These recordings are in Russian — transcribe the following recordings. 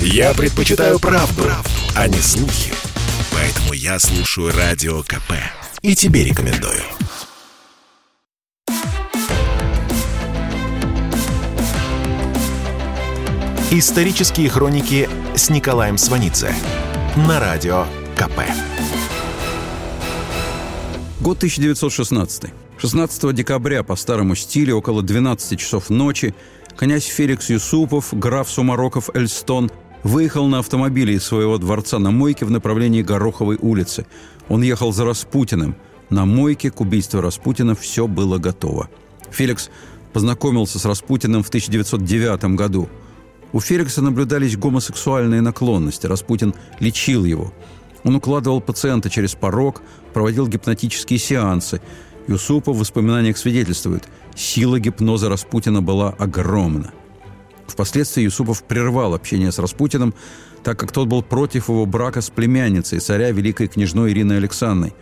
Я предпочитаю правду, правду, а не слухи. Поэтому я слушаю Радио КП. И тебе рекомендую. Исторические хроники с Николаем Сванидзе на Радио КП. Год 1916. 16 декабря по старому стилю около 12 часов ночи князь Феликс Юсупов, граф Сумароков Эльстон выехал на автомобиле из своего дворца на мойке в направлении Гороховой улицы. Он ехал за Распутиным. На мойке к убийству Распутина все было готово. Феликс познакомился с Распутиным в 1909 году. У Феликса наблюдались гомосексуальные наклонности. Распутин лечил его. Он укладывал пациента через порог, проводил гипнотические сеансы. Юсупов в воспоминаниях свидетельствует, сила гипноза Распутина была огромна. Впоследствии Юсупов прервал общение с Распутиным, так как тот был против его брака с племянницей царя великой княжной Ириной Александрой.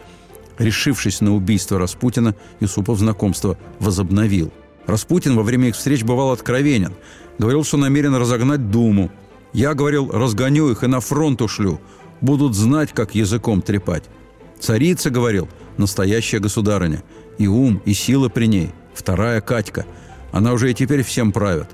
Решившись на убийство Распутина, Юсупов знакомство возобновил. Распутин во время их встреч бывал откровенен. Говорил, что намерен разогнать Думу. Я, говорил, разгоню их и на фронт ушлю. Будут знать, как языком трепать. Царица, говорил, настоящая государыня. И ум, и сила при ней. Вторая Катька. Она уже и теперь всем правит.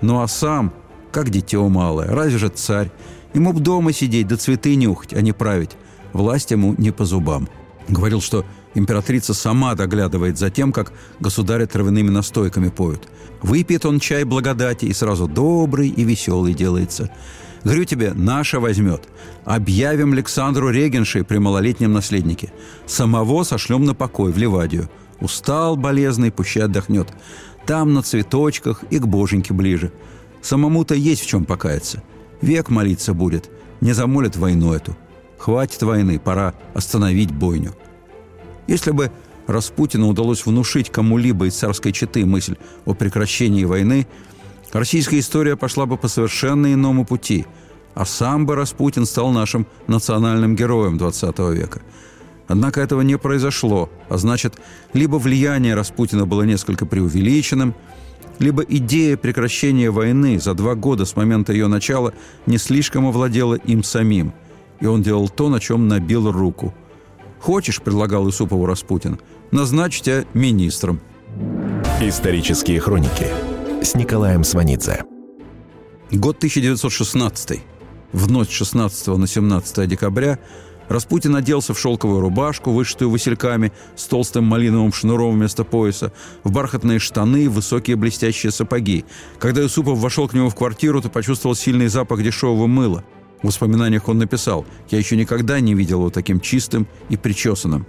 Ну а сам, как дитё малое, разве же царь? Ему б дома сидеть, да цветы нюхать, а не править. Власть ему не по зубам. Говорил, что императрица сама доглядывает за тем, как государя травяными настойками поют. Выпьет он чай благодати и сразу добрый и веселый делается. Говорю тебе, наша возьмет. Объявим Александру Регеншей при малолетнем наследнике. Самого сошлем на покой в Ливадию. Устал болезный, пущай отдохнет. Там на цветочках и к боженьке ближе. Самому-то есть в чем покаяться. Век молиться будет. Не замолят войну эту. Хватит войны, пора остановить бойню. Если бы Распутину удалось внушить кому-либо из царской четы мысль о прекращении войны, российская история пошла бы по совершенно иному пути, а сам бы Распутин стал нашим национальным героем XX века. Однако этого не произошло, а значит, либо влияние Распутина было несколько преувеличенным, либо идея прекращения войны за два года с момента ее начала не слишком овладела им самим, и он делал то, на чем набил руку – Хочешь, предлагал Исупову Распутин, назначь тебя министром. Исторические хроники с Николаем Сванидзе. Год 1916. В ночь 16 на 17 декабря Распутин оделся в шелковую рубашку, вышитую васильками, с толстым малиновым шнуром вместо пояса, в бархатные штаны, высокие блестящие сапоги. Когда Юсупов вошел к нему в квартиру, то почувствовал сильный запах дешевого мыла. В воспоминаниях он написал «Я еще никогда не видел его таким чистым и причесанным».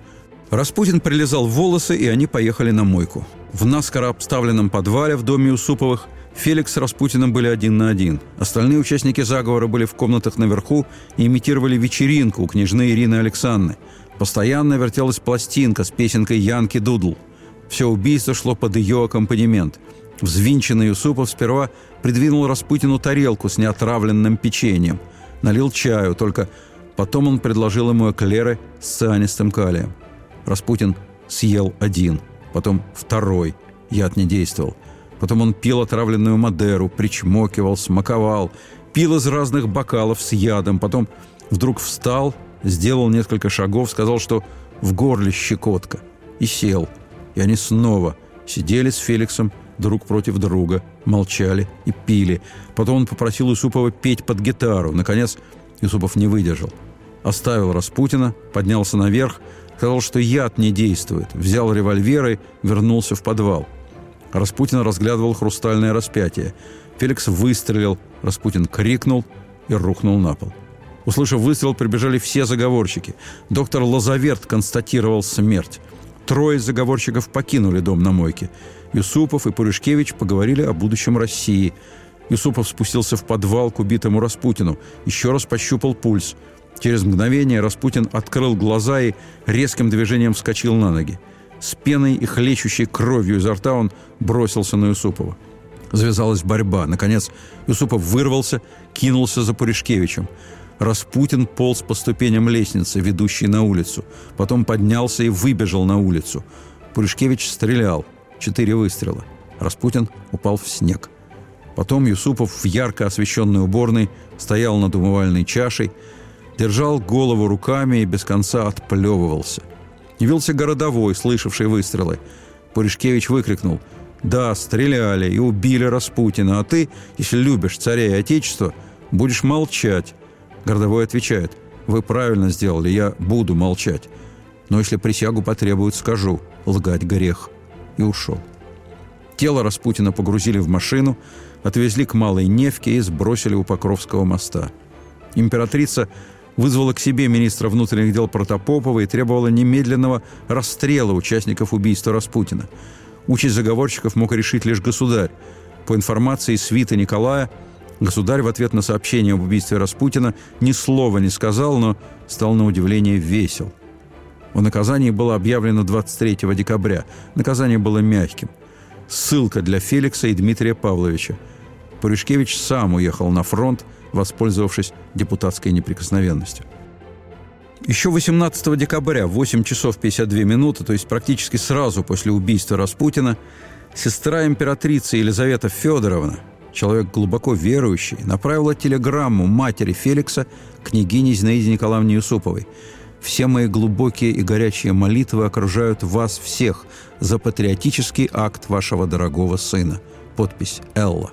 Распутин прилизал волосы, и они поехали на Мойку. В наскоро обставленном подвале в доме Юсуповых Феликс с Распутиным были один на один. Остальные участники заговора были в комнатах наверху и имитировали вечеринку у княжны Ирины Александры. Постоянно вертелась пластинка с песенкой Янки Дудл. Все убийство шло под ее аккомпанемент. Взвинченный Юсупов сперва придвинул Распутину тарелку с неотравленным печеньем – налил чаю, только потом он предложил ему эклеры с цианистым калием. Распутин съел один, потом второй. Яд не действовал. Потом он пил отравленную Мадеру, причмокивал, смаковал, пил из разных бокалов с ядом, потом вдруг встал, сделал несколько шагов, сказал, что в горле щекотка, и сел. И они снова сидели с Феликсом друг против друга, молчали и пили. Потом он попросил Юсупова петь под гитару. Наконец, Юсупов не выдержал. Оставил Распутина, поднялся наверх, сказал, что яд не действует, взял револьвер и вернулся в подвал. Распутин разглядывал хрустальное распятие. Феликс выстрелил, Распутин крикнул и рухнул на пол. Услышав выстрел, прибежали все заговорщики. Доктор Лазаверт констатировал смерть. Трое заговорщиков покинули дом на мойке. Юсупов и Пуришкевич поговорили о будущем России. Юсупов спустился в подвал к убитому Распутину, еще раз пощупал пульс. Через мгновение Распутин открыл глаза и резким движением вскочил на ноги. С пеной и хлещущей кровью изо рта он бросился на Юсупова. Завязалась борьба. Наконец Юсупов вырвался, кинулся за Пуришкевичем. Распутин полз по ступеням лестницы, ведущей на улицу. Потом поднялся и выбежал на улицу. Пуришкевич стрелял. Четыре выстрела. Распутин упал в снег. Потом Юсупов в ярко освещенной уборной стоял над умывальной чашей, держал голову руками и без конца отплевывался. Явился городовой, слышавший выстрелы. Пуришкевич выкрикнул «Да, стреляли и убили Распутина, а ты, если любишь царя и отечество, будешь молчать». Городовой отвечает «Вы правильно сделали, я буду молчать. Но если присягу потребуют, скажу, лгать грех». И ушел. Тело Распутина погрузили в машину, отвезли к Малой Невке и сбросили у Покровского моста. Императрица вызвала к себе министра внутренних дел Протопопова и требовала немедленного расстрела участников убийства Распутина. Участь заговорщиков мог решить лишь государь. По информации свита Николая, государь в ответ на сообщение об убийстве Распутина ни слова не сказал, но стал на удивление весел. О наказании было объявлено 23 декабря. Наказание было мягким – ссылка для Феликса и Дмитрия Павловича. Пуришкевич сам уехал на фронт, воспользовавшись депутатской неприкосновенностью. Еще 18 декабря, 8 часов 52 минуты, то есть практически сразу после убийства Распутина, сестра императрицы Елизавета Федоровна, человек глубоко верующий, направила телеграмму матери Феликса княгине Зинаиде Николаевне Юсуповой – все мои глубокие и горячие молитвы окружают вас всех за патриотический акт вашего дорогого сына. Подпись «Элла».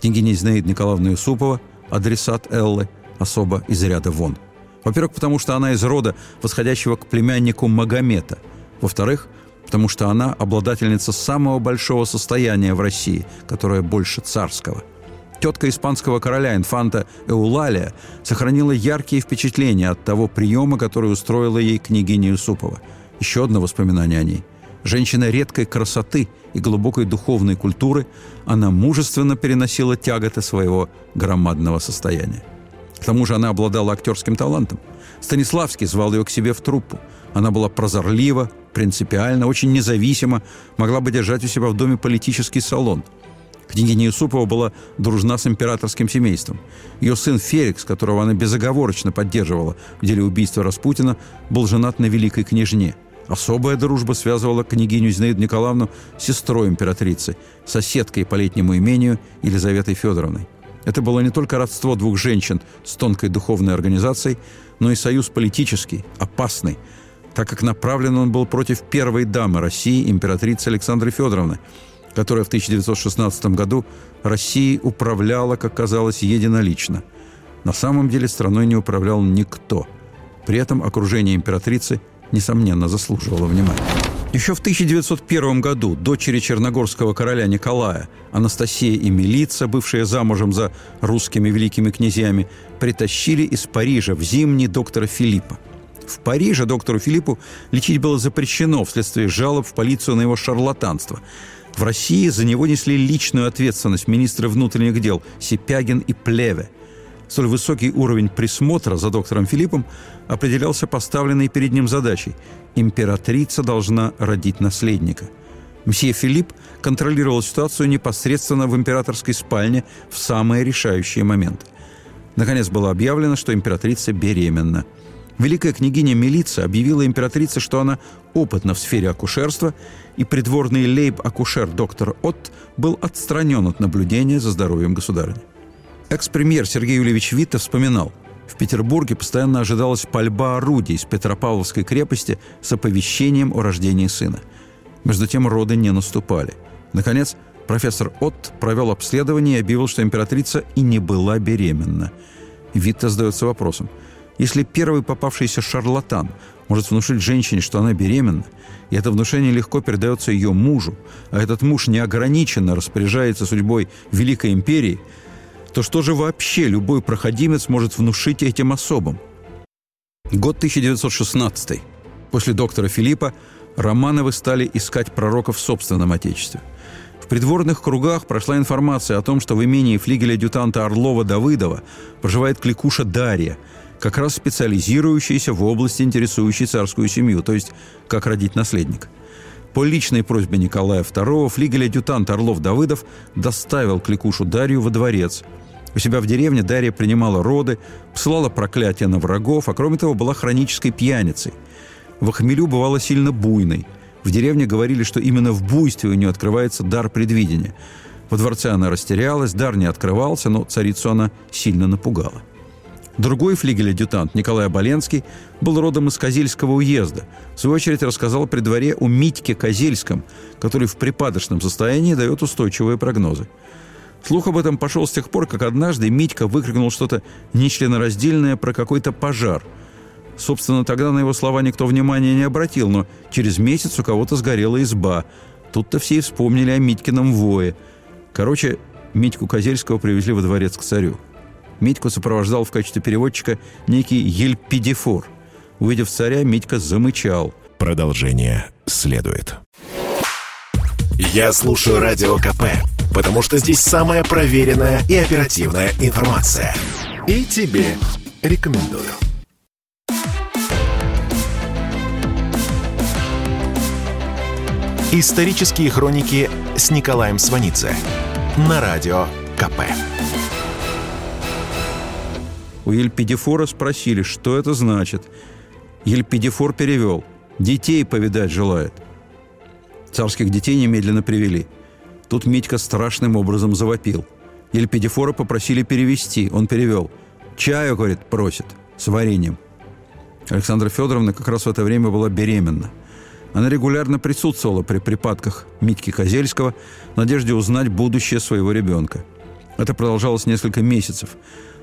Княгиня Зинаида Николаевна Юсупова, адресат Эллы, особо из ряда вон. Во-первых, потому что она из рода, восходящего к племяннику Магомета. Во-вторых, потому что она обладательница самого большого состояния в России, которое больше царского – Тетка испанского короля инфанта Эулалия сохранила яркие впечатления от того приема, который устроила ей княгиня Юсупова. Еще одно воспоминание о ней. Женщина редкой красоты и глубокой духовной культуры, она мужественно переносила тяготы своего громадного состояния. К тому же она обладала актерским талантом. Станиславский звал ее к себе в труппу. Она была прозорлива, принципиальна, очень независима, могла бы держать у себя в доме политический салон – Княгиня Юсупова была дружна с императорским семейством. Ее сын Феликс, которого она безоговорочно поддерживала в деле убийства Распутина, был женат на великой княжне. Особая дружба связывала княгиню Зинаиду Николаевну с сестрой императрицы, соседкой по летнему имению Елизаветой Федоровной. Это было не только родство двух женщин с тонкой духовной организацией, но и союз политический, опасный, так как направлен он был против первой дамы России, императрицы Александры Федоровны – которая в 1916 году Россией управляла, как казалось, единолично. На самом деле страной не управлял никто. При этом окружение императрицы, несомненно, заслуживало внимания. Еще в 1901 году дочери черногорского короля Николая, Анастасия и Милица, бывшие замужем за русскими великими князьями, притащили из Парижа в зимний доктора Филиппа. В Париже доктору Филиппу лечить было запрещено вследствие жалоб в полицию на его шарлатанство – в России за него несли личную ответственность министры внутренних дел Сипягин и Плеве. Столь высокий уровень присмотра за доктором Филиппом определялся поставленной перед ним задачей – императрица должна родить наследника. Мсье Филипп контролировал ситуацию непосредственно в императорской спальне в самые решающие моменты. Наконец было объявлено, что императрица беременна – Великая княгиня Милица объявила императрице, что она опытна в сфере акушерства, и придворный лейб-акушер доктор Отт был отстранен от наблюдения за здоровьем государыни. Экс-премьер Сергей Юльевич Витте вспоминал, в Петербурге постоянно ожидалась пальба орудий из Петропавловской крепости с оповещением о рождении сына. Между тем роды не наступали. Наконец, профессор Отт провел обследование и объявил, что императрица и не была беременна. Витте задается вопросом – если первый попавшийся шарлатан может внушить женщине, что она беременна, и это внушение легко передается ее мужу, а этот муж неограниченно распоряжается судьбой Великой Империи, то что же вообще любой проходимец может внушить этим особам? Год 1916. После доктора Филиппа Романовы стали искать пророка в собственном отечестве. В придворных кругах прошла информация о том, что в имении флигеля-адъютанта Орлова-Давыдова проживает кликуша Дарья – как раз специализирующийся в области, интересующей царскую семью, то есть как родить наследника. По личной просьбе Николая II флигель-адъютант Орлов-Давыдов доставил кликушу Дарью во дворец. У себя в деревне Дарья принимала роды, посылала проклятия на врагов, а кроме того была хронической пьяницей. В хмелю бывала сильно буйной. В деревне говорили, что именно в буйстве у нее открывается дар предвидения. Во дворце она растерялась, дар не открывался, но царицу она сильно напугала. Другой флигель-адъютант, Николай Оболенский, был родом из Козельского уезда. В свою очередь рассказал при дворе о Митьке Козельском, который в припадочном состоянии дает устойчивые прогнозы. Слух об этом пошел с тех пор, как однажды Митька выкрикнул что-то нечленораздельное про какой-то пожар. Собственно, тогда на его слова никто внимания не обратил, но через месяц у кого-то сгорела изба. Тут-то все и вспомнили о Митькином вое. Короче, Митьку Козельского привезли во дворец к царю. Митьку сопровождал в качестве переводчика некий Ельпидифор. Увидев царя, Митька замычал. Продолжение следует. Я слушаю Радио КП, потому что здесь самая проверенная и оперативная информация. И тебе рекомендую. Исторические хроники с Николаем Сванидзе на Радио КП. У Ельпидифора спросили, что это значит. Ельпидифор перевел. «Детей повидать желает». Царских детей немедленно привели. Тут Митька страшным образом завопил. Ельпидифора попросили перевести. Он перевел. «Чаю, — говорит, — просит, с вареньем». Александра Федоровна как раз в это время была беременна. Она регулярно присутствовала при припадках Митьки Козельского в надежде узнать будущее своего ребенка. Это продолжалось несколько месяцев.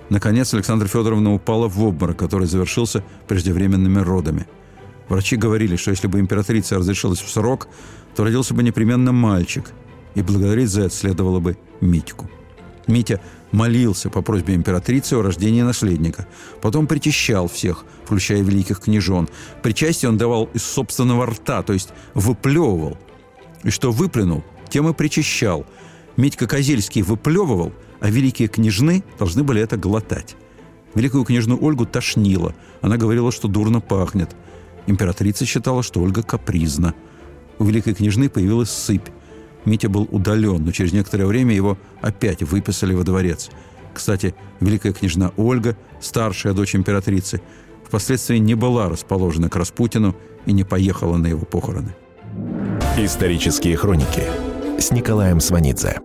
Наконец Александра Федоровна упала в обморок, который завершился преждевременными родами. Врачи говорили, что если бы императрица разрешилась в срок, то родился бы непременно мальчик, и благодарить за это следовало бы Митьку. Митя молился по просьбе императрицы о рождении наследника. Потом причащал всех, включая великих княжон. Причастие он давал из собственного рта, то есть выплевывал. И что выплюнул, тем и причащал. Митька Козельский выплевывал – а великие княжны должны были это глотать. Великую княжну Ольгу тошнило. Она говорила, что дурно пахнет. Императрица считала, что Ольга капризна. У великой княжны появилась сыпь. Митя был удален, но через некоторое время его опять выписали во дворец. Кстати, великая княжна Ольга, старшая дочь императрицы, впоследствии не была расположена к Распутину и не поехала на его похороны. Исторические хроники с Николаем Сванидзе.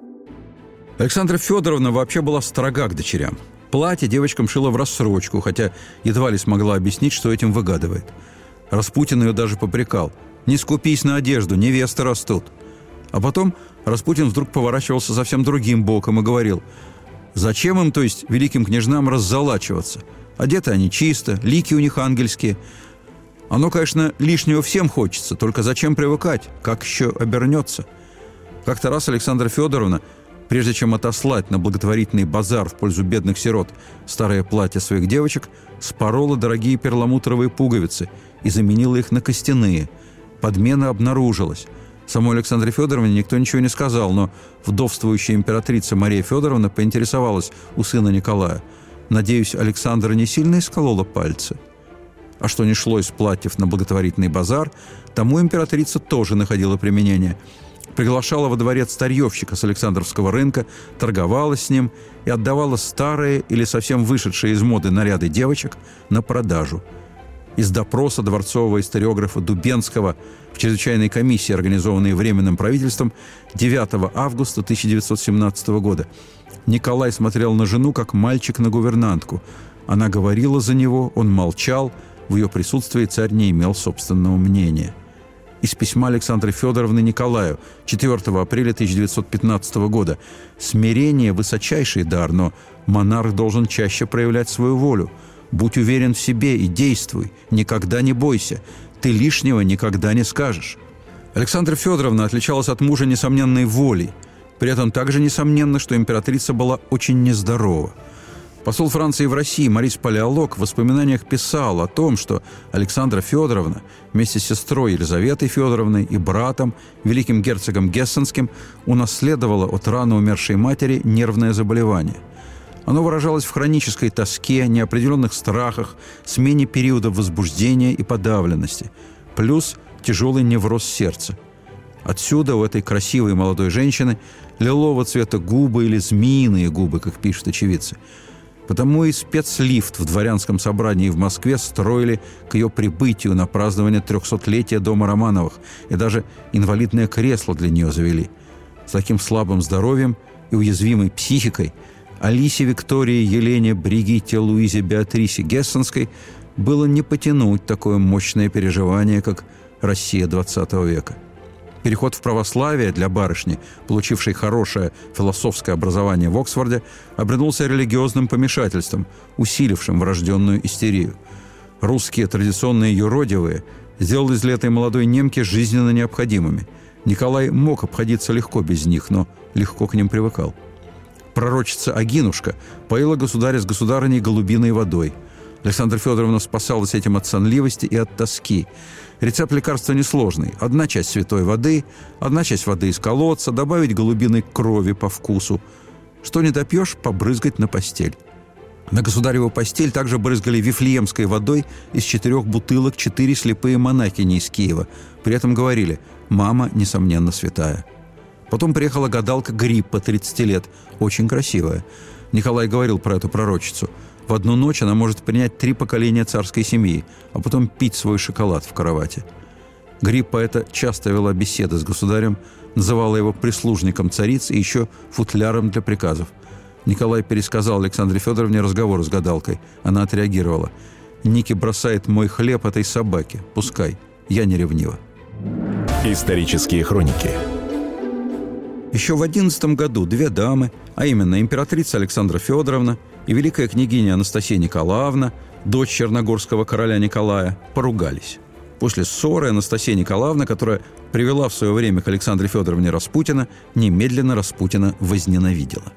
Александра Федоровна вообще была строга к дочерям. Платье девочкам шила в рассрочку, хотя едва ли смогла объяснить, что этим выгадывает. Распутин ее даже попрекал. «Не скупись на одежду, невесты растут». А потом Распутин вдруг поворачивался совсем другим боком и говорил, «Зачем им, то есть, великим княжнам раззалачиваться? Одеты они чисто, лики у них ангельские. Оно, конечно, лишнего всем хочется, только зачем привыкать? Как еще обернется?» Как-то раз Александра Федоровна – Прежде чем отослать на благотворительный базар в пользу бедных сирот старое платье своих девочек, спорола дорогие перламутровые пуговицы и заменила их на костяные. Подмена обнаружилась. Самой Александре Федоровне никто ничего не сказал, но вдовствующая императрица Мария Федоровна поинтересовалась у сына Николая. «Надеюсь, Александра не сильно исколола пальцы?» А что не шло из платьев на благотворительный базар, тому императрица тоже находила применение – приглашала во дворец старьевщика с Александровского рынка, торговала с ним и отдавала старые или совсем вышедшие из моды наряды девочек на продажу. Из допроса дворцового историографа Дубенского в чрезвычайной комиссии, организованной Временным правительством 9 августа 1917 года, Николай смотрел на жену, как мальчик на гувернантку. Она говорила за него, он молчал, в ее присутствии царь не имел собственного мнения – из письма Александры Федоровны Николаю 4 апреля 1915 года. «Смирение – высочайший дар, но монарх должен чаще проявлять свою волю. Будь уверен в себе и действуй, никогда не бойся, ты лишнего никогда не скажешь». Александра Федоровна отличалась от мужа несомненной волей. При этом также несомненно, что императрица была очень нездорова – Посол Франции в России Марис Палеолог в воспоминаниях писал о том, что Александра Федоровна вместе с сестрой Елизаветой Федоровной и братом, великим герцогом Гессенским, унаследовала от рано умершей матери нервное заболевание. Оно выражалось в хронической тоске, неопределенных страхах, смене периодов возбуждения и подавленности, плюс тяжелый невроз сердца. Отсюда у этой красивой молодой женщины лилового цвета губы или змеиные губы, как пишут очевидцы – Потому и спецлифт в дворянском собрании в Москве строили к ее прибытию на празднование трехсотлетия дома Романовых, и даже инвалидное кресло для нее завели. с таким слабым здоровьем и уязвимой психикой Алисе Виктории Елене Бригитте Луизе Беатрисе Гессенской было не потянуть такое мощное переживание, как Россия XX века. Переход в православие для барышни, получившей хорошее философское образование в Оксфорде, обернулся религиозным помешательством, усилившим врожденную истерию. Русские традиционные юродивые сделали из этой молодой немки жизненно необходимыми. Николай мог обходиться легко без них, но легко к ним привыкал. Пророчица Агинушка поила государя с государыней голубиной водой – Александра Федоровна спасалась этим от сонливости и от тоски. Рецепт лекарства несложный. Одна часть святой воды, одна часть воды из колодца, добавить голубиной крови по вкусу. Что не допьешь, побрызгать на постель. На государеву постель также брызгали вифлеемской водой из четырех бутылок четыре слепые монахини из Киева. При этом говорили «мама, несомненно, святая». Потом приехала гадалка Гриппа, 30 лет, очень красивая. Николай говорил про эту пророчицу – в одну ночь она может принять три поколения царской семьи, а потом пить свой шоколад в кровати. Гриппа это часто вела беседы с государем, называла его прислужником царицы и еще футляром для приказов. Николай пересказал Александре Федоровне разговор с гадалкой. Она отреагировала. «Ники бросает мой хлеб этой собаке. Пускай. Я не ревнива». Исторические хроники еще в одиннадцатом году две дамы, а именно императрица Александра Федоровна и великая княгиня Анастасия Николаевна, дочь черногорского короля Николая, поругались. После ссоры Анастасия Николаевна, которая привела в свое время к Александре Федоровне Распутина, немедленно Распутина возненавидела.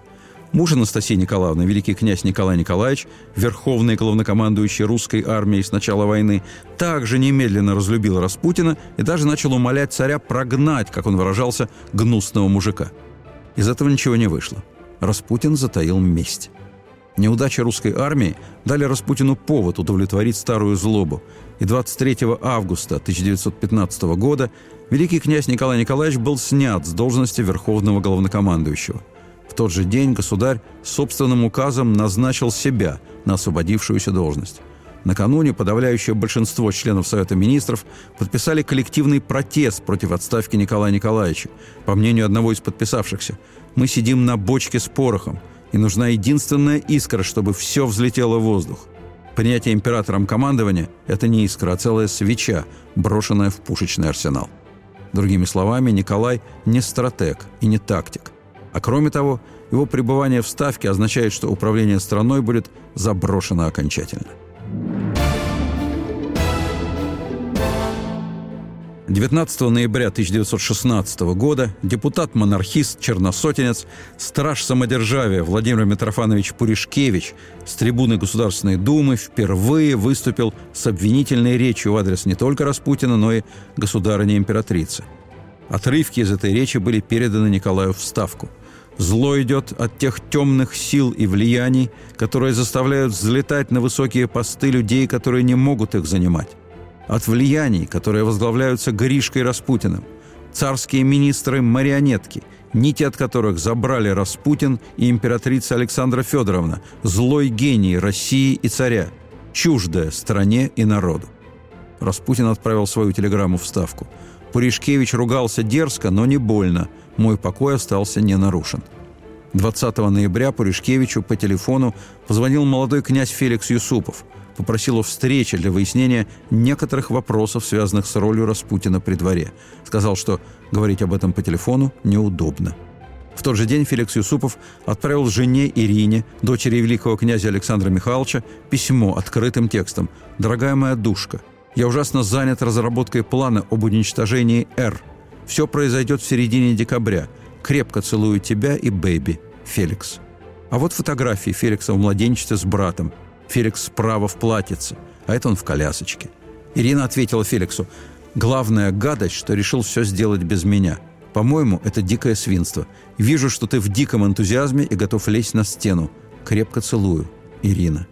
Муж Анастасии Николаевны, великий князь Николай Николаевич, верховный главнокомандующий русской армией с начала войны, также немедленно разлюбил Распутина и даже начал умолять царя прогнать, как он выражался, гнусного мужика. Из этого ничего не вышло. Распутин затаил месть. Неудачи русской армии дали Распутину повод удовлетворить старую злобу, и 23 августа 1915 года великий князь Николай Николаевич был снят с должности верховного главнокомандующего. В тот же день государь собственным указом назначил себя на освободившуюся должность. Накануне подавляющее большинство членов Совета Министров подписали коллективный протест против отставки Николая Николаевича. По мнению одного из подписавшихся, «Мы сидим на бочке с порохом – и нужна единственная искра, чтобы все взлетело в воздух. Принятие императором командования – это не искра, а целая свеча, брошенная в пушечный арсенал. Другими словами, Николай не стратег и не тактик. А кроме того, его пребывание в Ставке означает, что управление страной будет заброшено окончательно. 19 ноября 1916 года депутат-монархист, черносотенец, страж самодержавия Владимир Митрофанович Пуришкевич с трибуны Государственной Думы впервые выступил с обвинительной речью в адрес не только Распутина, но и государыни-императрицы. Отрывки из этой речи были переданы Николаю в Ставку. Зло идет от тех темных сил и влияний, которые заставляют взлетать на высокие посты людей, которые не могут их занимать от влияний, которые возглавляются Гришкой Распутиным, царские министры-марионетки, нити от которых забрали Распутин и императрица Александра Федоровна, злой гений России и царя, чуждая стране и народу. Распутин отправил свою телеграмму в Ставку. Пуришкевич ругался дерзко, но не больно. Мой покой остался не нарушен. 20 ноября Пуришкевичу по телефону позвонил молодой князь Феликс Юсупов – попросил о встрече для выяснения некоторых вопросов, связанных с ролью Распутина при дворе. Сказал, что говорить об этом по телефону неудобно. В тот же день Феликс Юсупов отправил жене Ирине, дочери великого князя Александра Михайловича, письмо открытым текстом «Дорогая моя душка, я ужасно занят разработкой плана об уничтожении «Р». Все произойдет в середине декабря. Крепко целую тебя и Бэби. Феликс». А вот фотографии Феликса в младенчестве с братом. Феликс справа в платьице, а это он в колясочке. Ирина ответила Феликсу, «Главная гадость, что решил все сделать без меня. По-моему, это дикое свинство. Вижу, что ты в диком энтузиазме и готов лезть на стену. Крепко целую. Ирина».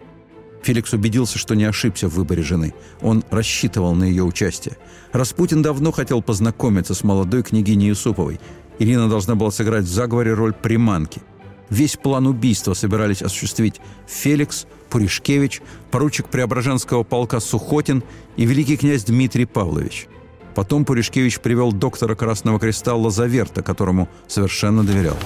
Феликс убедился, что не ошибся в выборе жены. Он рассчитывал на ее участие. Распутин давно хотел познакомиться с молодой княгиней Юсуповой. Ирина должна была сыграть в заговоре роль приманки – Весь план убийства собирались осуществить Феликс, Пуришкевич, поручик Преображенского полка Сухотин и великий князь Дмитрий Павлович. Потом Пуришкевич привел доктора Красного Креста Лазаверта, которому совершенно доверял.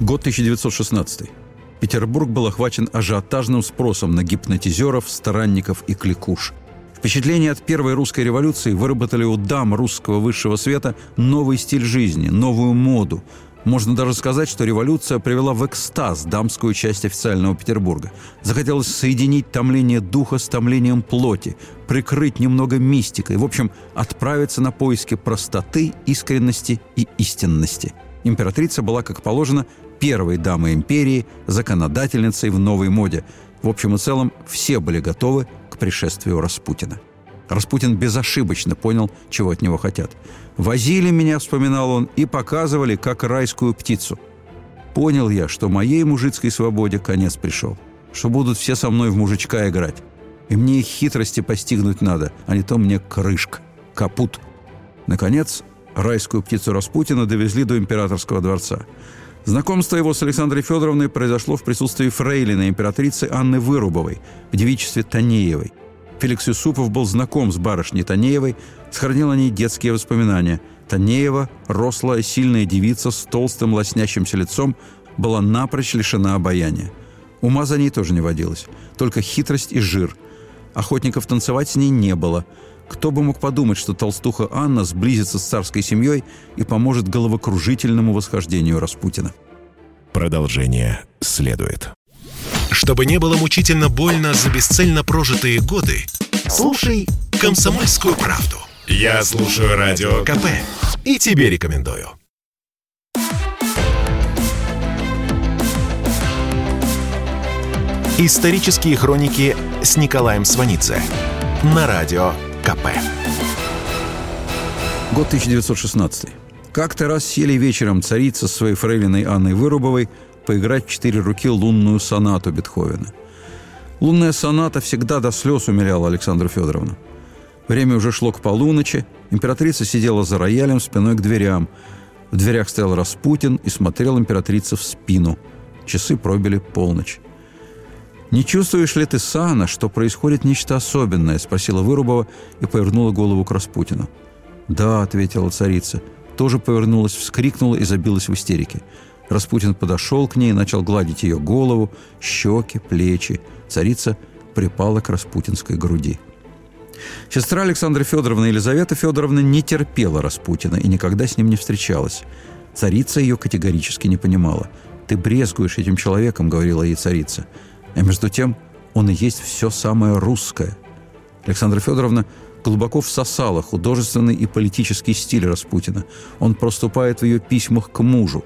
Год 1916. Петербург был охвачен ажиотажным спросом на гипнотизеров, старанников и кликуш. Впечатление от первой русской революции выработали у дам русского высшего света новый стиль жизни, новую моду. Можно даже сказать, что революция привела в экстаз дамскую часть официального Петербурга. Захотелось соединить томление духа с томлением плоти, прикрыть немного мистикой, в общем, отправиться на поиски простоты, искренности и истинности. Императрица была, как положено, первой дамой империи, законодательницей в новой моде. В общем и целом, все были готовы к пришествию Распутина. Распутин безошибочно понял, чего от него хотят. «Возили меня», — вспоминал он, — «и показывали, как райскую птицу». Понял я, что моей мужицкой свободе конец пришел, что будут все со мной в мужичка играть. И мне их хитрости постигнуть надо, а не то мне крышка, капут. Наконец, райскую птицу Распутина довезли до императорского дворца. Знакомство его с Александрой Федоровной произошло в присутствии фрейлины императрицы Анны Вырубовой в девичестве Танеевой. Феликс Юсупов был знаком с барышней Танеевой, сохранил о ней детские воспоминания. Танеева, рослая, сильная девица с толстым лоснящимся лицом, была напрочь лишена обаяния. Ума за ней тоже не водилось, только хитрость и жир. Охотников танцевать с ней не было – кто бы мог подумать, что толстуха Анна сблизится с царской семьей и поможет головокружительному восхождению Распутина. Продолжение следует. Чтобы не было мучительно больно за бесцельно прожитые годы, слушай «Комсомольскую правду». Я слушаю Радио КП и тебе рекомендую. Исторические хроники с Николаем Сванидзе на Радио КП. Год 1916. Как-то раз сели вечером царица с своей фрейлиной Анной Вырубовой поиграть в четыре руки лунную сонату Бетховена. Лунная соната всегда до слез умиляла Александру Федоровну. Время уже шло к полуночи, императрица сидела за роялем спиной к дверям. В дверях стоял Распутин и смотрел императрице в спину. Часы пробили полночь. «Не чувствуешь ли ты, Сана, что происходит нечто особенное?» – спросила Вырубова и повернула голову к Распутину. «Да», – ответила царица. Тоже повернулась, вскрикнула и забилась в истерике. Распутин подошел к ней, начал гладить ее голову, щеки, плечи. Царица припала к распутинской груди. Сестра Александра Федоровна Елизавета Федоровна не терпела Распутина и никогда с ним не встречалась. Царица ее категорически не понимала. «Ты брезгуешь этим человеком», — говорила ей царица. А между тем он и есть все самое русское. Александра Федоровна глубоко всосала художественный и политический стиль Распутина. Он проступает в ее письмах к мужу.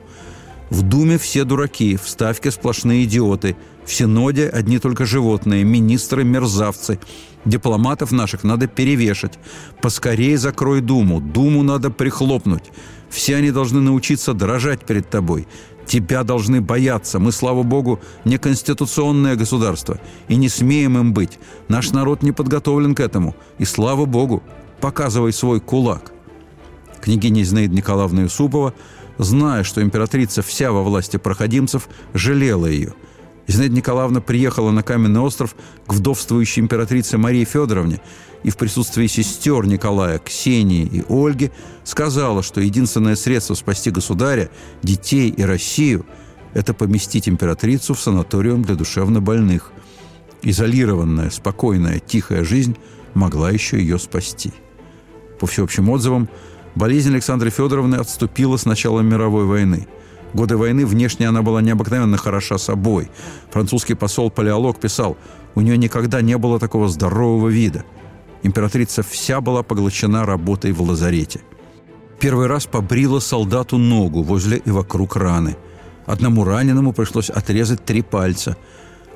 В Думе все дураки, в Ставке сплошные идиоты, в Синоде одни только животные, министры – мерзавцы. Дипломатов наших надо перевешать. Поскорее закрой Думу, Думу надо прихлопнуть. Все они должны научиться дрожать перед тобой. Тебя должны бояться. Мы, слава богу, не конституционное государство. И не смеем им быть. Наш народ не подготовлен к этому. И слава богу, показывай свой кулак. Княгиня Зинаида Николаевна Юсупова, зная, что императрица вся во власти проходимцев, жалела ее – Зинаида Николаевна приехала на Каменный остров к вдовствующей императрице Марии Федоровне и в присутствии сестер Николая, Ксении и Ольги сказала, что единственное средство спасти государя, детей и Россию – это поместить императрицу в санаториум для душевнобольных. Изолированная, спокойная, тихая жизнь могла еще ее спасти. По всеобщим отзывам, болезнь Александры Федоровны отступила с началом мировой войны – годы войны внешне она была необыкновенно хороша собой. Французский посол Палеолог писал, у нее никогда не было такого здорового вида. Императрица вся была поглощена работой в лазарете. Первый раз побрила солдату ногу возле и вокруг раны. Одному раненому пришлось отрезать три пальца.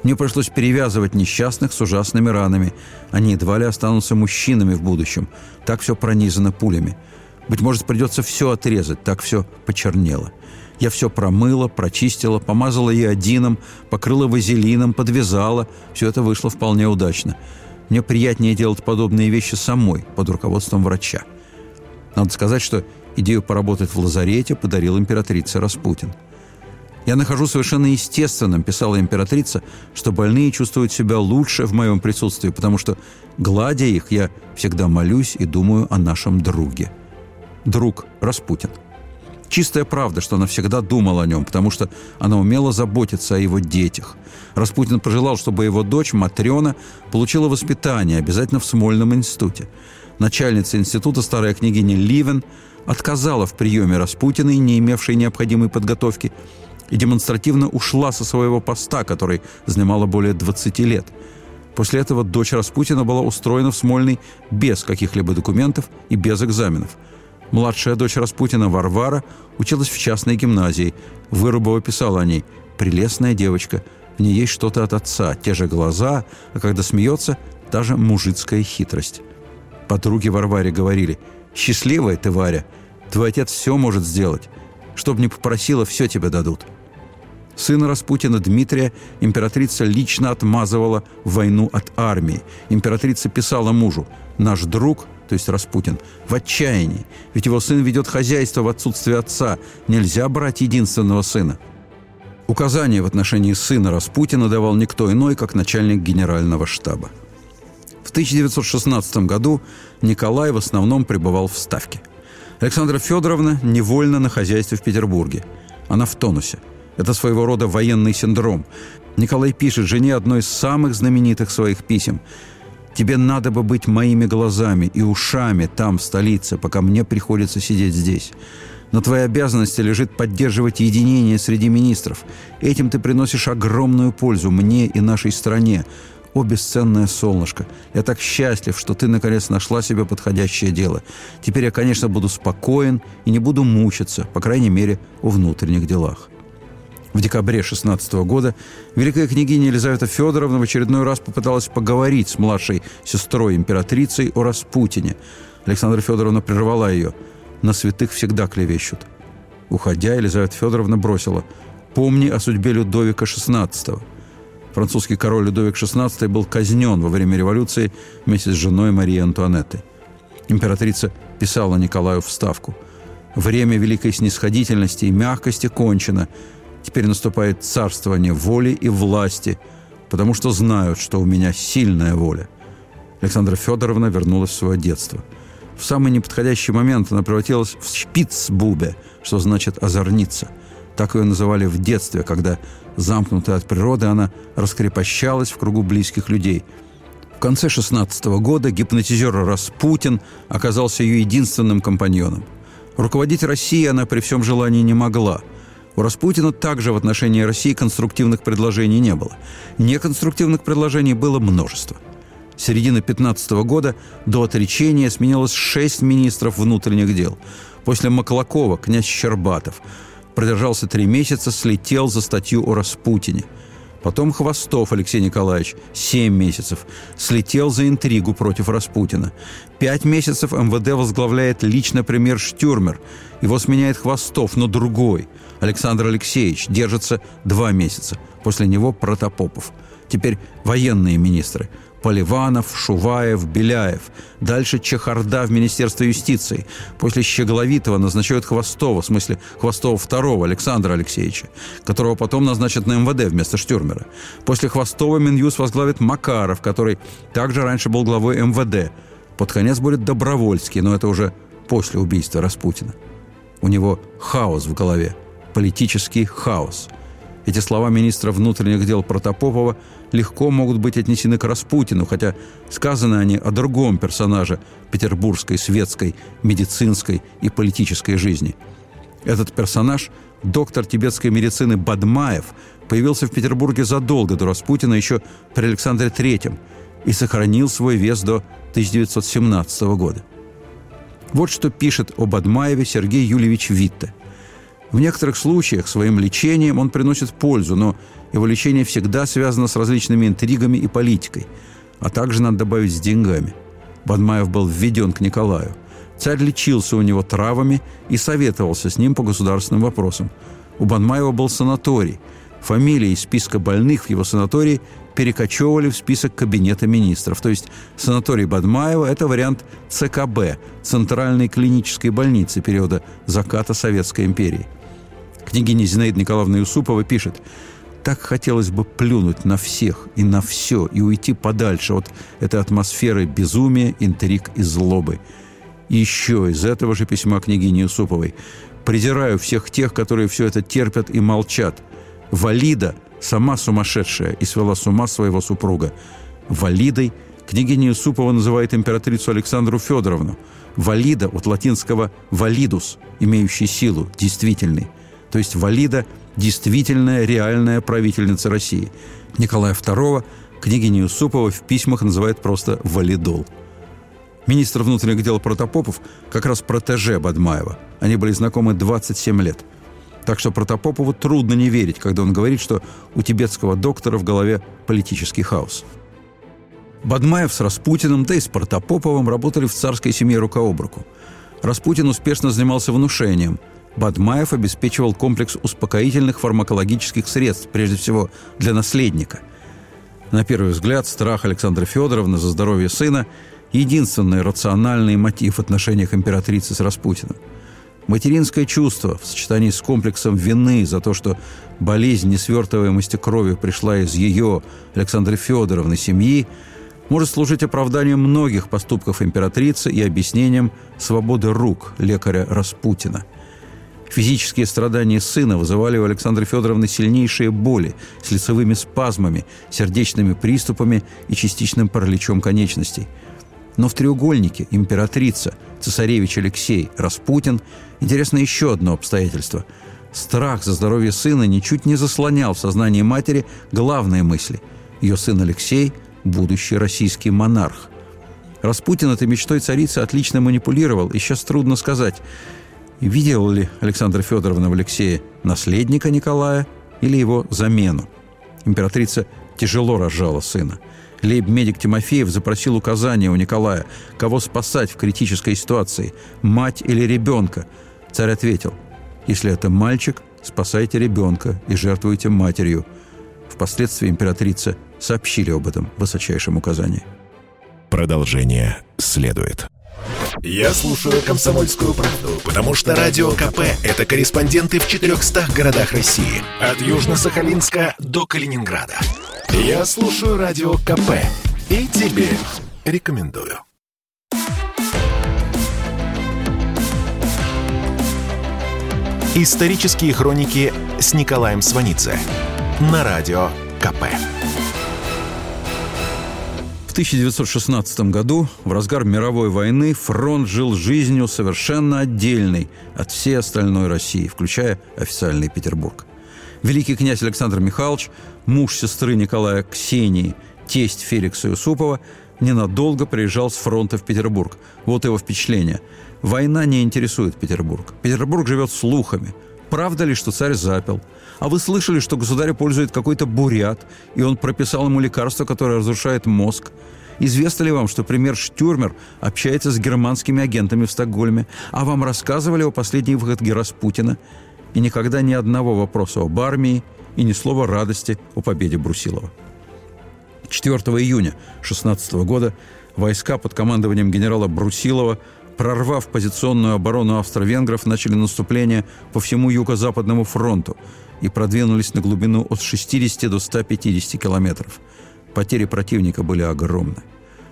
Мне пришлось перевязывать несчастных с ужасными ранами. Они едва ли останутся мужчинами в будущем. Так все пронизано пулями. Быть может, придется все отрезать, так все почернело. Я все промыла, прочистила, помазала иодином, покрыла вазелином, подвязала. Все это вышло вполне удачно. Мне приятнее делать подобные вещи самой, под руководством врача. Надо сказать, что идею поработать в лазарете подарил императрице Распутин. Я нахожу совершенно естественным, писала императрица, что больные чувствуют себя лучше в моем присутствии, потому что, гладя их, я всегда молюсь и думаю о нашем друге. Друг Распутин. Чистая правда, что она всегда думала о нем, потому что она умела заботиться о его детях. Распутин пожелал, чтобы его дочь Матрена получила воспитание обязательно в Смольном институте. Начальница института, старая княгиня Ливен, отказала в приеме Распутиной, не имевшей необходимой подготовки, и демонстративно ушла со своего поста, который занимала более 20 лет. После этого дочь Распутина была устроена в Смольный без каких-либо документов и без экзаменов. Младшая дочь Распутина Варвара училась в частной гимназии. Вырубова писала о ней «Прелестная девочка, в ней есть что-то от отца, те же глаза, а когда смеется, та же мужицкая хитрость». Подруги Варваре говорили «Счастливая ты, Варя, твой отец все может сделать. Чтоб не попросила, все тебе дадут». Сына Распутина Дмитрия императрица лично отмазывала войну от армии. Императрица писала мужу «Наш друг, то есть Распутин, в отчаянии, ведь его сын ведет хозяйство в отсутствие отца, нельзя брать единственного сына». Указания в отношении сына Распутина давал никто иной, как начальник генерального штаба. В 1916 году Николай в основном пребывал в Ставке. Александра Федоровна невольно на хозяйстве в Петербурге. Она в тонусе – это своего рода военный синдром. Николай пишет жене одно из самых знаменитых своих писем. «Тебе надо бы быть моими глазами и ушами там, в столице, пока мне приходится сидеть здесь. На твоей обязанности лежит поддерживать единение среди министров. Этим ты приносишь огромную пользу мне и нашей стране. О, бесценное солнышко! Я так счастлив, что ты, наконец, нашла себе подходящее дело. Теперь я, конечно, буду спокоен и не буду мучиться, по крайней мере, о внутренних делах». В декабре 16 года великая княгиня Елизавета Федоровна в очередной раз попыталась поговорить с младшей сестрой императрицей о Распутине. Александра Федоровна прервала ее. «На святых всегда клевещут». Уходя, Елизавета Федоровна бросила «Помни о судьбе Людовика XVI». Французский король Людовик XVI был казнен во время революции вместе с женой Марии Антуанеттой. Императрица писала Николаю вставку «Время великой снисходительности и мягкости кончено. Теперь наступает царствование воли и власти, потому что знают, что у меня сильная воля. Александра Федоровна вернулась в свое детство. В самый неподходящий момент она превратилась в шпицбубе, что значит «озорница». Так ее называли в детстве, когда, замкнутая от природы, она раскрепощалась в кругу близких людей. В конце 16 -го года гипнотизер Распутин оказался ее единственным компаньоном. Руководить Россией она при всем желании не могла – у Распутина также в отношении России конструктивных предложений не было. Неконструктивных предложений было множество. С середины 15 года до отречения сменилось шесть министров внутренних дел. После Маклакова князь Щербатов продержался три месяца, слетел за статью о Распутине – Потом Хвостов Алексей Николаевич, 7 месяцев, слетел за интригу против Распутина. Пять месяцев МВД возглавляет лично премьер Штюрмер. Его сменяет Хвостов, но другой. Александр Алексеевич держится два месяца. После него Протопопов. Теперь военные министры – Поливанов, Шуваев, Беляев. Дальше Чехарда в Министерство юстиции. После Щегловитова назначают Хвостова, в смысле Хвостова второго, Александра Алексеевича, которого потом назначат на МВД вместо Штюрмера. После Хвостова Минюс возглавит Макаров, который также раньше был главой МВД. Под конец будет Добровольский, но это уже после убийства Распутина. У него хаос в голове, политический хаос. Эти слова министра внутренних дел Протопопова – легко могут быть отнесены к Распутину, хотя сказаны они о другом персонаже петербургской, светской, медицинской и политической жизни. Этот персонаж, доктор тибетской медицины Бадмаев, появился в Петербурге задолго до Распутина, еще при Александре III, и сохранил свой вес до 1917 года. Вот что пишет о Бадмаеве Сергей Юльевич Витте. В некоторых случаях своим лечением он приносит пользу, но его лечение всегда связано с различными интригами и политикой, а также, надо добавить, с деньгами. Бадмаев был введен к Николаю. Царь лечился у него травами и советовался с ним по государственным вопросам. У Банмаева был санаторий. Фамилии из списка больных в его санатории перекочевывали в список Кабинета министров. То есть санаторий Бадмаева – это вариант ЦКБ – Центральной клинической больницы периода заката Советской империи. Княгиня Зинаида Николаевна Юсупова пишет так хотелось бы плюнуть на всех и на все и уйти подальше от этой атмосферы безумия, интриг и злобы. Еще из этого же письма княгини Юсуповой. «Презираю всех тех, которые все это терпят и молчат. Валида сама сумасшедшая и свела с ума своего супруга. Валидой княгиня Юсупова называет императрицу Александру Федоровну. Валида от латинского «валидус», имеющий силу, действительный. То есть валида – действительная, реальная правительница России. Николая II княгиня Юсупова в письмах называет просто «валидол». Министр внутренних дел Протопопов как раз протеже Бадмаева. Они были знакомы 27 лет. Так что Протопопову трудно не верить, когда он говорит, что у тибетского доктора в голове политический хаос. Бадмаев с Распутиным, да и с Протопоповым работали в царской семье рука об руку. Распутин успешно занимался внушением – Бадмаев обеспечивал комплекс успокоительных фармакологических средств, прежде всего для наследника. На первый взгляд, страх Александра Федоровны за здоровье сына – единственный рациональный мотив в отношениях императрицы с Распутиным. Материнское чувство в сочетании с комплексом вины за то, что болезнь несвертываемости крови пришла из ее, Александры Федоровны, семьи, может служить оправданием многих поступков императрицы и объяснением свободы рук лекаря Распутина – Физические страдания сына вызывали у Александры Федоровны сильнейшие боли с лицевыми спазмами, сердечными приступами и частичным параличом конечностей. Но в треугольнике императрица, цесаревич Алексей, Распутин интересно еще одно обстоятельство. Страх за здоровье сына ничуть не заслонял в сознании матери главные мысли. Ее сын Алексей – будущий российский монарх. Распутин этой мечтой царицы отлично манипулировал, и сейчас трудно сказать – Видела ли Александра Федоровна в Алексее наследника Николая или его замену? Императрица тяжело рожала сына. Лейб-медик Тимофеев запросил указания у Николая, кого спасать в критической ситуации, мать или ребенка. Царь ответил, если это мальчик, спасайте ребенка и жертвуйте матерью. Впоследствии императрица сообщили об этом высочайшем указании. Продолжение следует. Я слушаю «Комсомольскую правду», потому что «Радио КП» — это корреспонденты в 400 городах России. От Южно-Сахалинска до Калининграда. Я слушаю «Радио КП» и тебе рекомендую. Исторические хроники с Николаем Сванидзе на Радио КП. 1916 году, в разгар мировой войны, фронт жил жизнью совершенно отдельной от всей остальной России, включая официальный Петербург. Великий князь Александр Михайлович, муж сестры Николая Ксении, тесть Феликса Юсупова, ненадолго приезжал с фронта в Петербург. Вот его впечатление. Война не интересует Петербург. Петербург живет слухами. Правда ли, что царь запил? А вы слышали, что государя пользует какой-то бурят, и он прописал ему лекарство, которое разрушает мозг? Известно ли вам, что пример Штюрмер общается с германскими агентами в Стокгольме? А вам рассказывали о последней выходке Распутина? И никогда ни одного вопроса об армии и ни слова радости о победе Брусилова. 4 июня 16 года войска под командованием генерала Брусилова прорвав позиционную оборону австро-венгров, начали наступление по всему юго-западному фронту и продвинулись на глубину от 60 до 150 километров – Потери противника были огромны.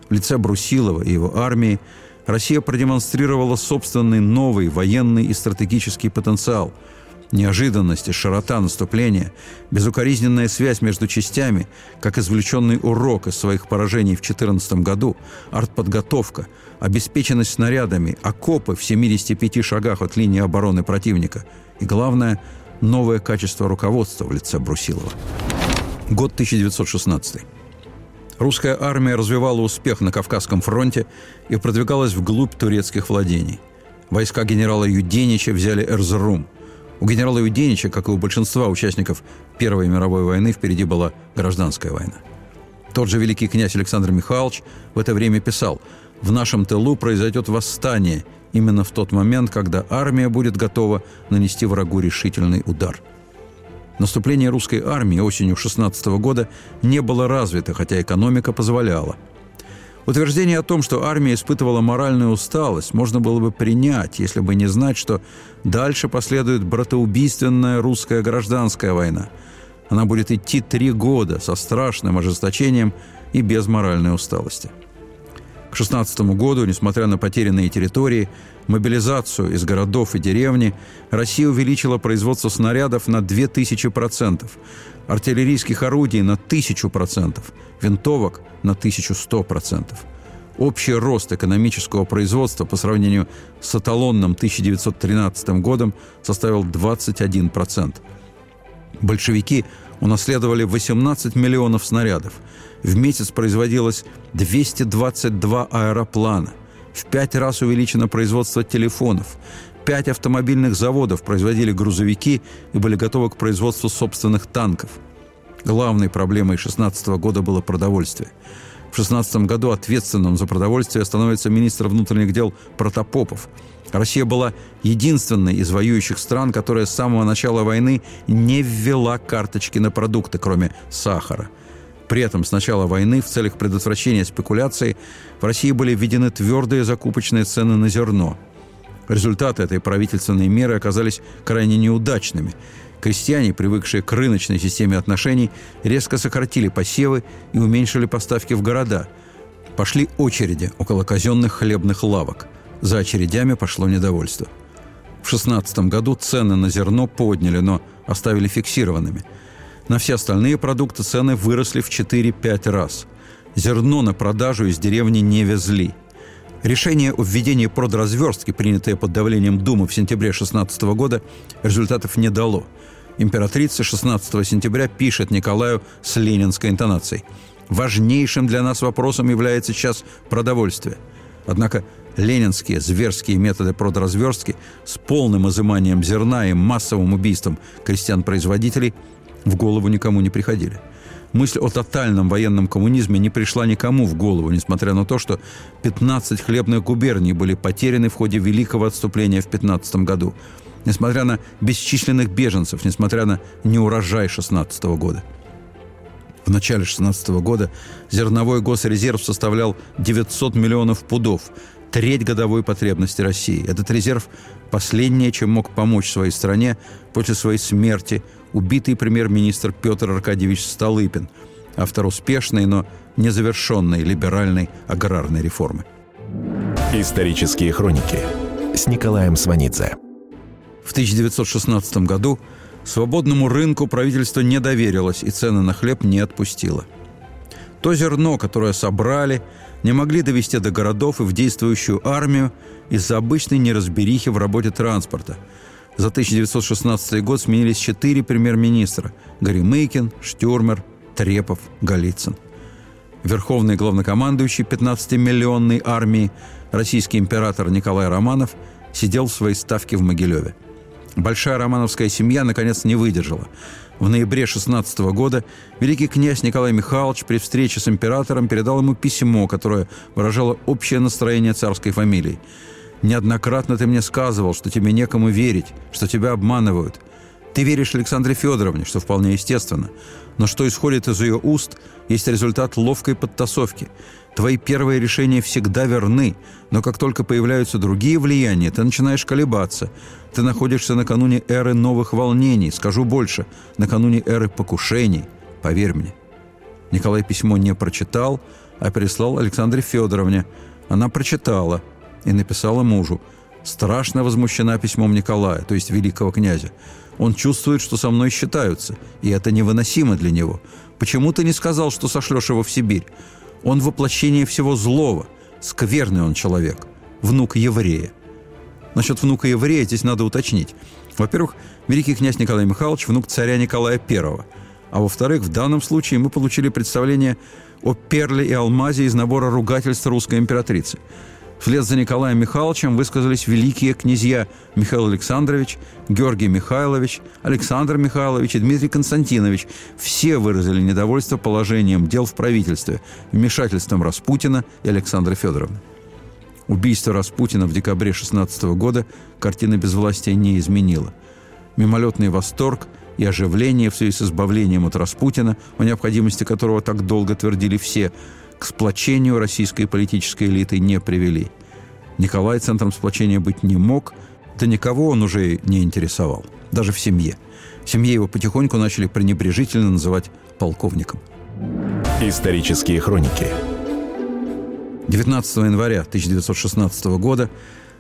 В лице Брусилова и его армии Россия продемонстрировала собственный новый военный и стратегический потенциал. Неожиданность и широта наступления, безукоризненная связь между частями, как извлеченный урок из своих поражений в 2014 году, артподготовка, обеспеченность снарядами, окопы в 75 шагах от линии обороны противника и, главное, новое качество руководства в лице Брусилова. Год 1916. Русская армия развивала успех на Кавказском фронте и продвигалась вглубь турецких владений. Войска генерала Юденича взяли Эрзрум. У генерала Юденича, как и у большинства участников Первой мировой войны, впереди была гражданская война. Тот же великий князь Александр Михайлович в это время писал «В нашем тылу произойдет восстание именно в тот момент, когда армия будет готова нанести врагу решительный удар». Наступление русской армии осенью 16 года не было развито, хотя экономика позволяла. Утверждение о том, что армия испытывала моральную усталость, можно было бы принять, если бы не знать, что дальше последует братоубийственная русская гражданская война. Она будет идти три года со страшным ожесточением и без моральной усталости. К 16 году, несмотря на потерянные территории, мобилизацию из городов и деревни, Россия увеличила производство снарядов на 2000%, артиллерийских орудий на 1000%, винтовок на 1100%. Общий рост экономического производства по сравнению с эталонным 1913 годом составил 21%. Большевики унаследовали 18 миллионов снарядов – в месяц производилось 222 аэроплана. В пять раз увеличено производство телефонов. Пять автомобильных заводов производили грузовики и были готовы к производству собственных танков. Главной проблемой 16 года было продовольствие. В 16 году ответственным за продовольствие становится министр внутренних дел Протопопов. Россия была единственной из воюющих стран, которая с самого начала войны не ввела карточки на продукты, кроме сахара – при этом с начала войны в целях предотвращения спекуляций в России были введены твердые закупочные цены на зерно. Результаты этой правительственной меры оказались крайне неудачными. Крестьяне, привыкшие к рыночной системе отношений, резко сократили посевы и уменьшили поставки в города. Пошли очереди около казенных хлебных лавок. За очередями пошло недовольство. В 16 году цены на зерно подняли, но оставили фиксированными – на все остальные продукты цены выросли в 4-5 раз. Зерно на продажу из деревни не везли. Решение о введении продразверстки, принятое под давлением Думы в сентябре 16 года, результатов не дало. Императрица 16 сентября пишет Николаю с ленинской интонацией. «Важнейшим для нас вопросом является сейчас продовольствие». Однако ленинские зверские методы продразверстки с полным изыманием зерна и массовым убийством крестьян-производителей – в голову никому не приходили. Мысль о тотальном военном коммунизме не пришла никому в голову, несмотря на то, что 15 хлебных губерний были потеряны в ходе великого отступления в 15 году, несмотря на бесчисленных беженцев, несмотря на неурожай 16 года. В начале 16 года зерновой госрезерв составлял 900 миллионов пудов, треть годовой потребности России. Этот резерв – последнее, чем мог помочь своей стране после своей смерти убитый премьер-министр Петр Аркадьевич Столыпин, автор успешной, но незавершенной либеральной аграрной реформы. Исторические хроники с Николаем Сванидзе. В 1916 году свободному рынку правительство не доверилось и цены на хлеб не отпустило. То зерно, которое собрали, не могли довести до городов и в действующую армию из-за обычной неразберихи в работе транспорта – за 1916 год сменились четыре премьер-министра – Горемыкин, Штюрмер, Трепов, Голицын. Верховный главнокомандующий 15-миллионной армии, российский император Николай Романов, сидел в своей ставке в Могилеве. Большая романовская семья, наконец, не выдержала. В ноябре 16 года великий князь Николай Михайлович при встрече с императором передал ему письмо, которое выражало общее настроение царской фамилии – Неоднократно ты мне сказывал, что тебе некому верить, что тебя обманывают. Ты веришь Александре Федоровне, что вполне естественно. Но что исходит из ее уст, есть результат ловкой подтасовки. Твои первые решения всегда верны, но как только появляются другие влияния, ты начинаешь колебаться. Ты находишься накануне эры новых волнений, скажу больше, накануне эры покушений. Поверь мне. Николай письмо не прочитал, а переслал Александре Федоровне. Она прочитала – и написала мужу. Страшно возмущена письмом Николая, то есть великого князя. Он чувствует, что со мной считаются, и это невыносимо для него. Почему ты не сказал, что сошлешь его в Сибирь? Он воплощение всего злого. Скверный он человек. Внук еврея. Насчет внука еврея здесь надо уточнить. Во-первых, великий князь Николай Михайлович – внук царя Николая I. А во-вторых, в данном случае мы получили представление о перле и алмазе из набора ругательств русской императрицы – Вслед за Николаем Михайловичем высказались великие князья Михаил Александрович, Георгий Михайлович, Александр Михайлович и Дмитрий Константинович. Все выразили недовольство положением дел в правительстве, вмешательством Распутина и Александра Федоровны. Убийство Распутина в декабре 16 года картина безвластия не изменила. Мимолетный восторг и оживление в связи с избавлением от Распутина, о необходимости которого так долго твердили все – к сплочению российской политической элиты не привели. Николай центром сплочения быть не мог, да никого он уже не интересовал, даже в семье. В семье его потихоньку начали пренебрежительно называть полковником. Исторические хроники 19 января 1916 года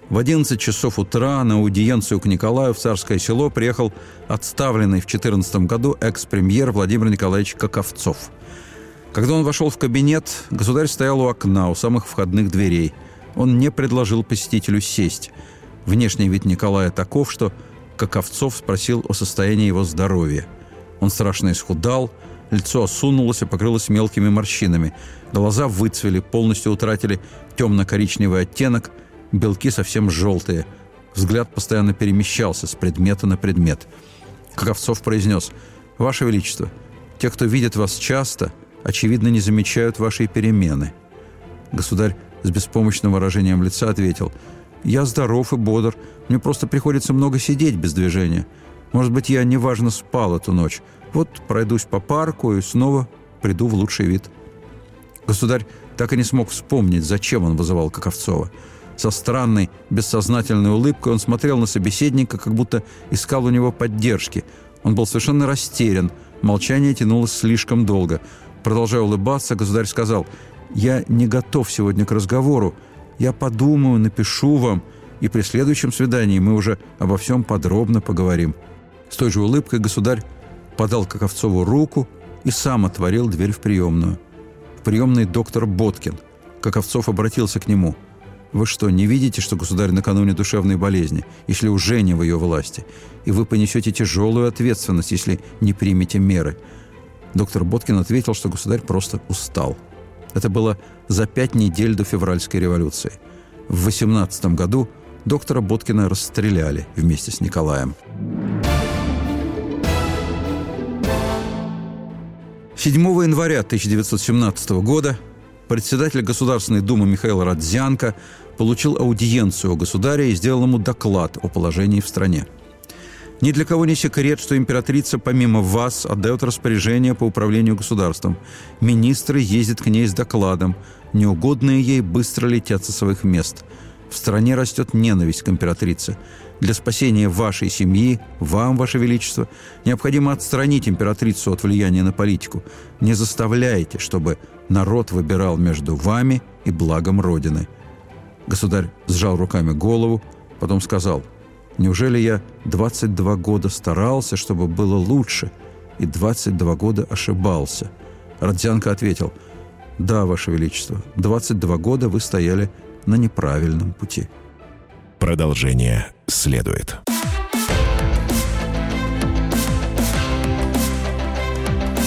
в 11 часов утра на аудиенцию к Николаю в Царское село приехал отставленный в 14 году экс-премьер Владимир Николаевич Каковцов. Когда он вошел в кабинет, государь стоял у окна, у самых входных дверей. Он не предложил посетителю сесть. Внешний вид Николая таков, что Каковцов спросил о состоянии его здоровья. Он страшно исхудал, лицо осунулось и покрылось мелкими морщинами. Глаза выцвели, полностью утратили темно-коричневый оттенок – белки совсем желтые. Взгляд постоянно перемещался с предмета на предмет. Каковцов произнес «Ваше Величество, те, кто видит вас часто, очевидно, не замечают вашей перемены». Государь с беспомощным выражением лица ответил «Я здоров и бодр, мне просто приходится много сидеть без движения. Может быть, я неважно спал эту ночь. Вот пройдусь по парку и снова приду в лучший вид». Государь так и не смог вспомнить, зачем он вызывал Каковцова – со странной, бессознательной улыбкой он смотрел на собеседника, как будто искал у него поддержки. Он был совершенно растерян. Молчание тянулось слишком долго. Продолжая улыбаться, государь сказал, «Я не готов сегодня к разговору. Я подумаю, напишу вам, и при следующем свидании мы уже обо всем подробно поговорим». С той же улыбкой государь подал Каковцову руку и сам отворил дверь в приемную. В приемной доктор Боткин. Каковцов обратился к нему – вы что, не видите, что государь накануне душевной болезни, если уже не в ее власти? И вы понесете тяжелую ответственность, если не примете меры. Доктор Боткин ответил, что государь просто устал. Это было за пять недель до февральской революции. В 18 году доктора Боткина расстреляли вместе с Николаем. 7 января 1917 года председатель Государственной Думы Михаил Родзянко получил аудиенцию у государя и сделал ему доклад о положении в стране. Ни для кого не секрет, что императрица помимо вас отдает распоряжение по управлению государством. Министры ездят к ней с докладом. Неугодные ей быстро летят со своих мест. В стране растет ненависть к императрице. Для спасения вашей семьи, вам, ваше величество, необходимо отстранить императрицу от влияния на политику. Не заставляйте, чтобы народ выбирал между вами и благом Родины – Государь сжал руками голову, потом сказал, «Неужели я 22 года старался, чтобы было лучше, и 22 года ошибался?» Родзянко ответил, «Да, Ваше Величество, 22 года вы стояли на неправильном пути». Продолжение следует.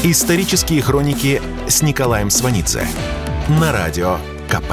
Исторические хроники с Николаем Сванидзе на радио КП.